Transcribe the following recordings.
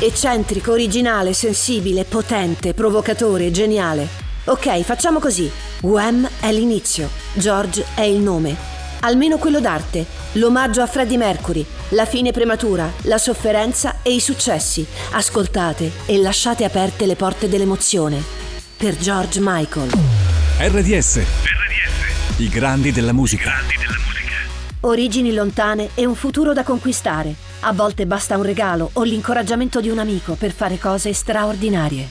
Eccentrico, originale, sensibile, potente, provocatore, geniale. Ok, facciamo così. Wham è l'inizio, George è il nome. Almeno quello d'arte, l'omaggio a Freddie Mercury, la fine prematura, la sofferenza e i successi. Ascoltate e lasciate aperte le porte dell'emozione. Per George Michael. RDS. RDS. I grandi della musica. Grandi della musica. Origini lontane e un futuro da conquistare. A volte basta un regalo o l'incoraggiamento di un amico per fare cose straordinarie.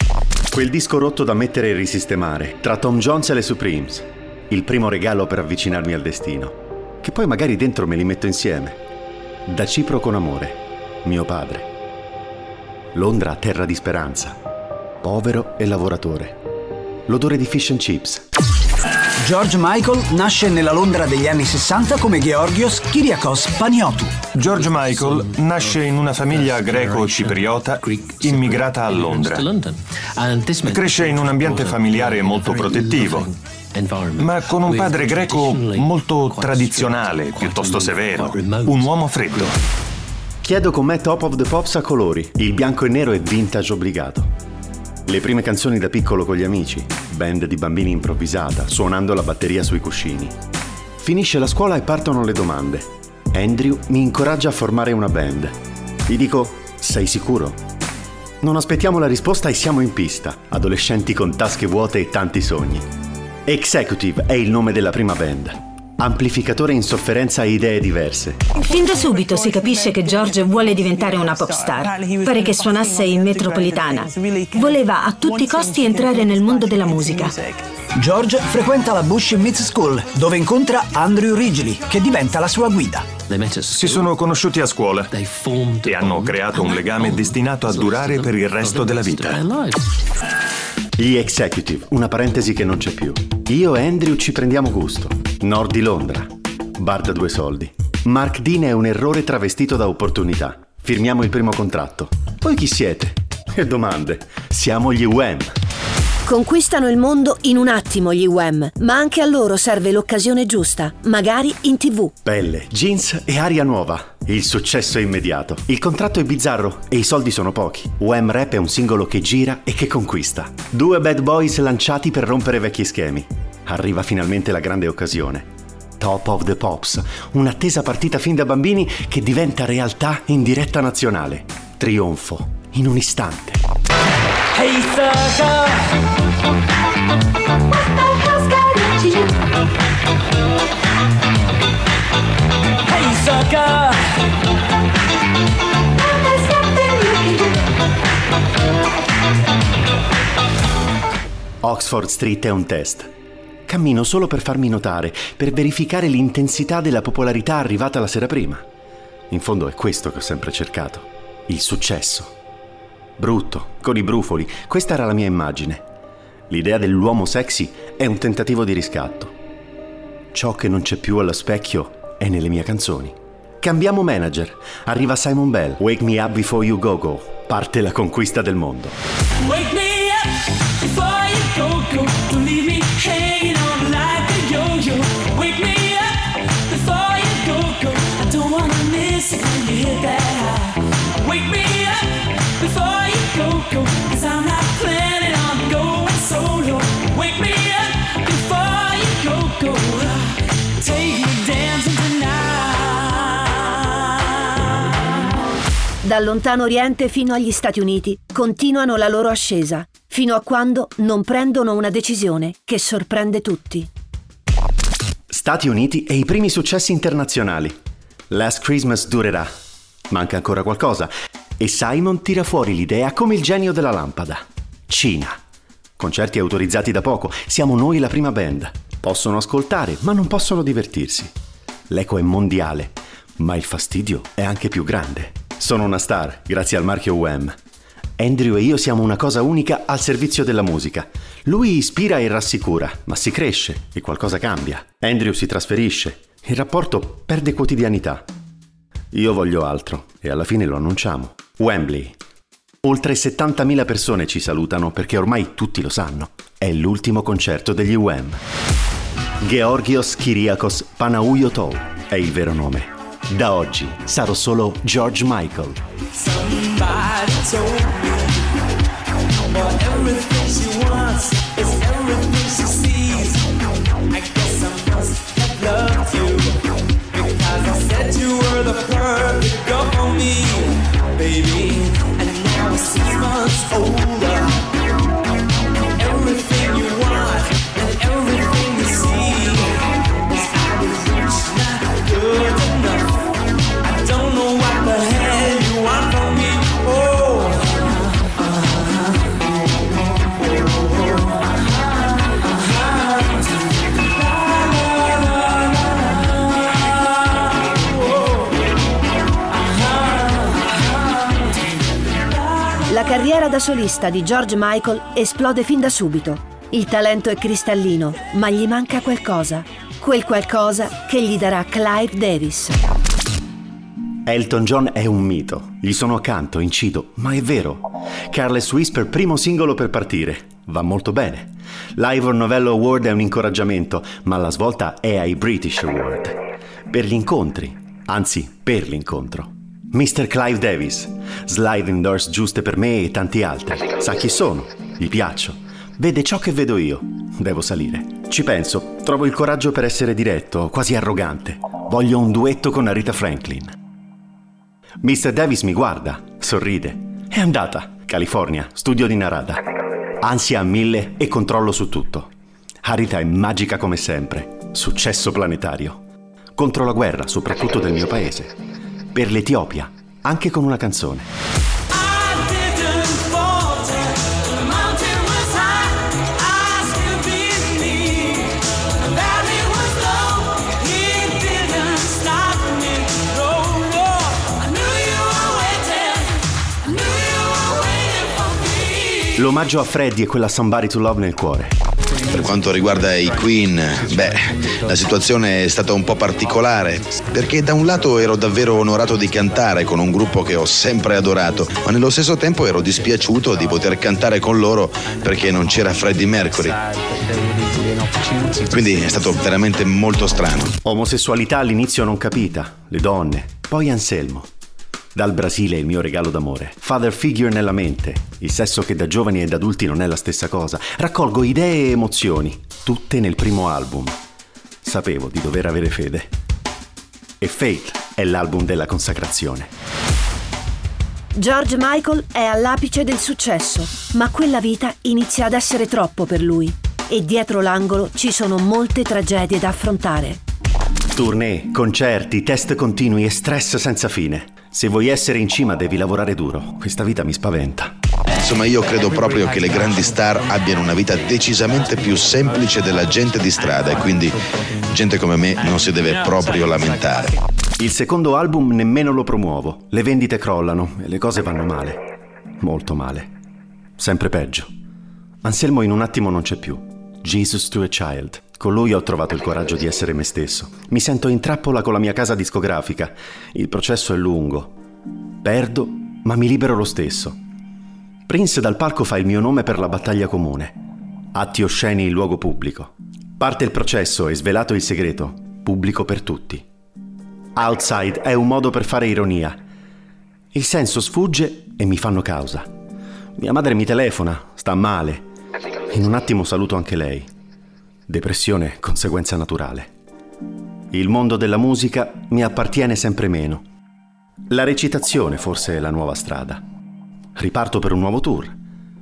Quel disco rotto da mettere e risistemare, tra Tom Jones e le Supremes. Il primo regalo per avvicinarmi al destino. Che poi magari dentro me li metto insieme. Da Cipro con amore, mio padre. Londra, terra di speranza. Povero e lavoratore. L'odore di fish and chips. George Michael nasce nella Londra degli anni 60 come Georgios Kyriakos Paniotou. George Michael nasce in una famiglia greco-cipriota immigrata a Londra. Cresce in un ambiente familiare molto protettivo, ma con un padre greco molto tradizionale, piuttosto severo, un uomo freddo. Chiedo com'è Top of the Pops a colori. Il bianco e nero è vintage obbligato. Le prime canzoni da piccolo con gli amici, band di bambini improvvisata, suonando la batteria sui cuscini. Finisce la scuola e partono le domande. Andrew mi incoraggia a formare una band. Gli dico, sei sicuro? Non aspettiamo la risposta e siamo in pista, adolescenti con tasche vuote e tanti sogni. Executive è il nome della prima band. Amplificatore in sofferenza a idee diverse. Fin da subito si capisce che George vuole diventare una pop star. Pare che suonasse in metropolitana. Voleva a tutti i costi entrare nel mondo della musica. George frequenta la Bush Meets School, dove incontra Andrew Ridgely, che diventa la sua guida. Si sono conosciuti a scuola e hanno creato un legame destinato a durare per il resto della vita. Gli executive, una parentesi che non c'è più. Io e Andrew ci prendiamo gusto. Nord di Londra. Bar da due soldi. Mark Dean è un errore travestito da opportunità. Firmiamo il primo contratto. Poi chi siete? E domande. Siamo gli Wham. Conquistano il mondo in un attimo gli Wham, ma anche a loro serve l'occasione giusta, magari in tv. Pelle, jeans e aria nuova. Il successo è immediato. Il contratto è bizzarro e i soldi sono pochi. Wham Rap è un singolo che gira e che conquista. Due bad boys lanciati per rompere vecchi schemi. Arriva finalmente la grande occasione. Top of the Pops, un'attesa partita fin da bambini che diventa realtà in diretta nazionale. Trionfo, in un istante. Hey sucker! Oxford Street è un test. Cammino solo per farmi notare, per verificare l'intensità della popolarità arrivata la sera prima. In fondo è questo che ho sempre cercato, il successo. Brutto, con i brufoli, questa era la mia immagine. L'idea dell'uomo sexy è un tentativo di riscatto. Ciò che non c'è più allo specchio è nelle mie canzoni. Cambiamo manager. Arriva Simon Bell. Wake me up before you go go. Parte la conquista del mondo. Wake me Dal lontano Oriente fino agli Stati Uniti continuano la loro ascesa, fino a quando non prendono una decisione che sorprende tutti. Stati Uniti e i primi successi internazionali. Last Christmas durerà. Manca ancora qualcosa e Simon tira fuori l'idea come il genio della lampada. Cina. Concerti autorizzati da poco, siamo noi la prima band. Possono ascoltare, ma non possono divertirsi. L'eco è mondiale, ma il fastidio è anche più grande. Sono una star, grazie al marchio Wham. Andrew e io siamo una cosa unica al servizio della musica. Lui ispira e rassicura, ma si cresce e qualcosa cambia. Andrew si trasferisce, il rapporto perde quotidianità. Io voglio altro e alla fine lo annunciamo. Wembley. Oltre 70.000 persone ci salutano perché ormai tutti lo sanno. È l'ultimo concerto degli Wham. Georgios Kyriakos Panauiotou è il vero nome. Da oggi sarò solo George Michael. Da solista di George Michael esplode fin da subito. Il talento è cristallino, ma gli manca qualcosa. Quel qualcosa che gli darà Clive Davis. Elton John è un mito. Gli sono accanto, incido, ma è vero. Careless Whisper, primo singolo per partire. Va molto bene. L'Ivor Novello Award è un incoraggiamento, ma la svolta è ai British Award. Per gli incontri, anzi, per l'incontro. Mr. Clive Davis, sliding doors giuste per me e tanti altri. Sa chi sono, gli piaccio. Vede ciò che vedo io. Devo salire. Ci penso, trovo il coraggio per essere diretto, quasi arrogante. Voglio un duetto con Arita Franklin. Mr. Davis mi guarda, sorride. È andata. California, studio di Narada. Ansia a mille e controllo su tutto. Arita è magica come sempre. Successo planetario. Contro la guerra, soprattutto del mio paese per l'Etiopia, anche con una canzone. L'omaggio a Freddy e quella Somebody to Love nel cuore. Per quanto riguarda i Queen, beh, la situazione è stata un po' particolare, perché da un lato ero davvero onorato di cantare con un gruppo che ho sempre adorato, ma nello stesso tempo ero dispiaciuto di poter cantare con loro perché non c'era Freddie Mercury. Quindi è stato veramente molto strano. Omosessualità all'inizio non capita, le donne, poi Anselmo. Dal Brasile il mio regalo d'amore. Father figure nella mente. Il sesso che da giovani ed adulti non è la stessa cosa. Raccolgo idee e emozioni, tutte nel primo album. Sapevo di dover avere fede. E Faith è l'album della consacrazione. George Michael è all'apice del successo, ma quella vita inizia ad essere troppo per lui. E dietro l'angolo ci sono molte tragedie da affrontare. Tournée, concerti, test continui e stress senza fine. Se vuoi essere in cima devi lavorare duro. Questa vita mi spaventa. Insomma, io credo proprio che le grandi star abbiano una vita decisamente più semplice della gente di strada e quindi gente come me non si deve proprio lamentare. Il secondo album nemmeno lo promuovo. Le vendite crollano e le cose vanno male. Molto male. Sempre peggio. Anselmo in un attimo non c'è più. Jesus to a Child. Con lui ho trovato il coraggio di essere me stesso. Mi sento in trappola con la mia casa discografica. Il processo è lungo. Perdo, ma mi libero lo stesso. Prince dal palco fa il mio nome per la battaglia comune. Atti osceni in luogo pubblico. Parte il processo e svelato il segreto, pubblico per tutti. Outside è un modo per fare ironia. Il senso sfugge e mi fanno causa. Mia madre mi telefona, sta male. In un attimo saluto anche lei. Depressione, conseguenza naturale. Il mondo della musica mi appartiene sempre meno. La recitazione forse è la nuova strada. Riparto per un nuovo tour.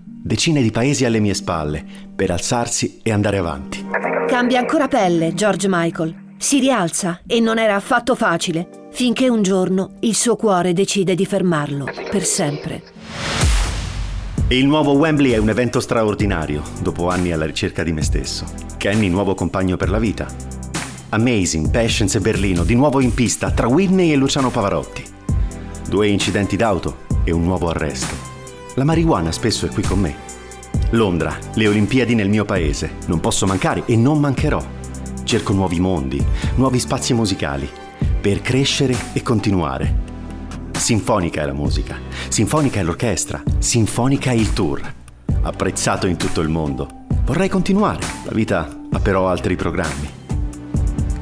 Decine di paesi alle mie spalle, per alzarsi e andare avanti. Cambia ancora pelle, George Michael. Si rialza e non era affatto facile, finché un giorno il suo cuore decide di fermarlo, per sempre. Il nuovo Wembley è un evento straordinario, dopo anni alla ricerca di me stesso. Kenny, nuovo compagno per la vita. Amazing, Patience e Berlino, di nuovo in pista, tra Whitney e Luciano Pavarotti. Due incidenti d'auto e un nuovo arresto. La marijuana spesso è qui con me. Londra, le Olimpiadi nel mio paese. Non posso mancare e non mancherò. Cerco nuovi mondi, nuovi spazi musicali, per crescere e continuare. Sinfonica è la musica, sinfonica è l'orchestra, sinfonica è il tour. Apprezzato in tutto il mondo. Vorrei continuare, la vita ha però altri programmi.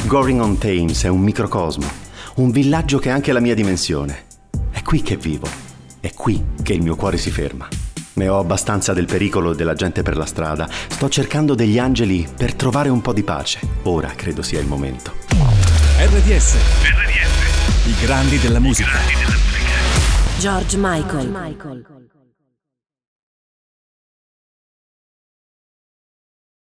Goring on Thames è un microcosmo, un villaggio che ha anche la mia dimensione. È qui che vivo. È qui che il mio cuore si ferma. Ne ho abbastanza del pericolo della gente per la strada. Sto cercando degli angeli per trovare un po' di pace. Ora credo sia il momento. RDS. RDS. I grandi della musica. George Michael.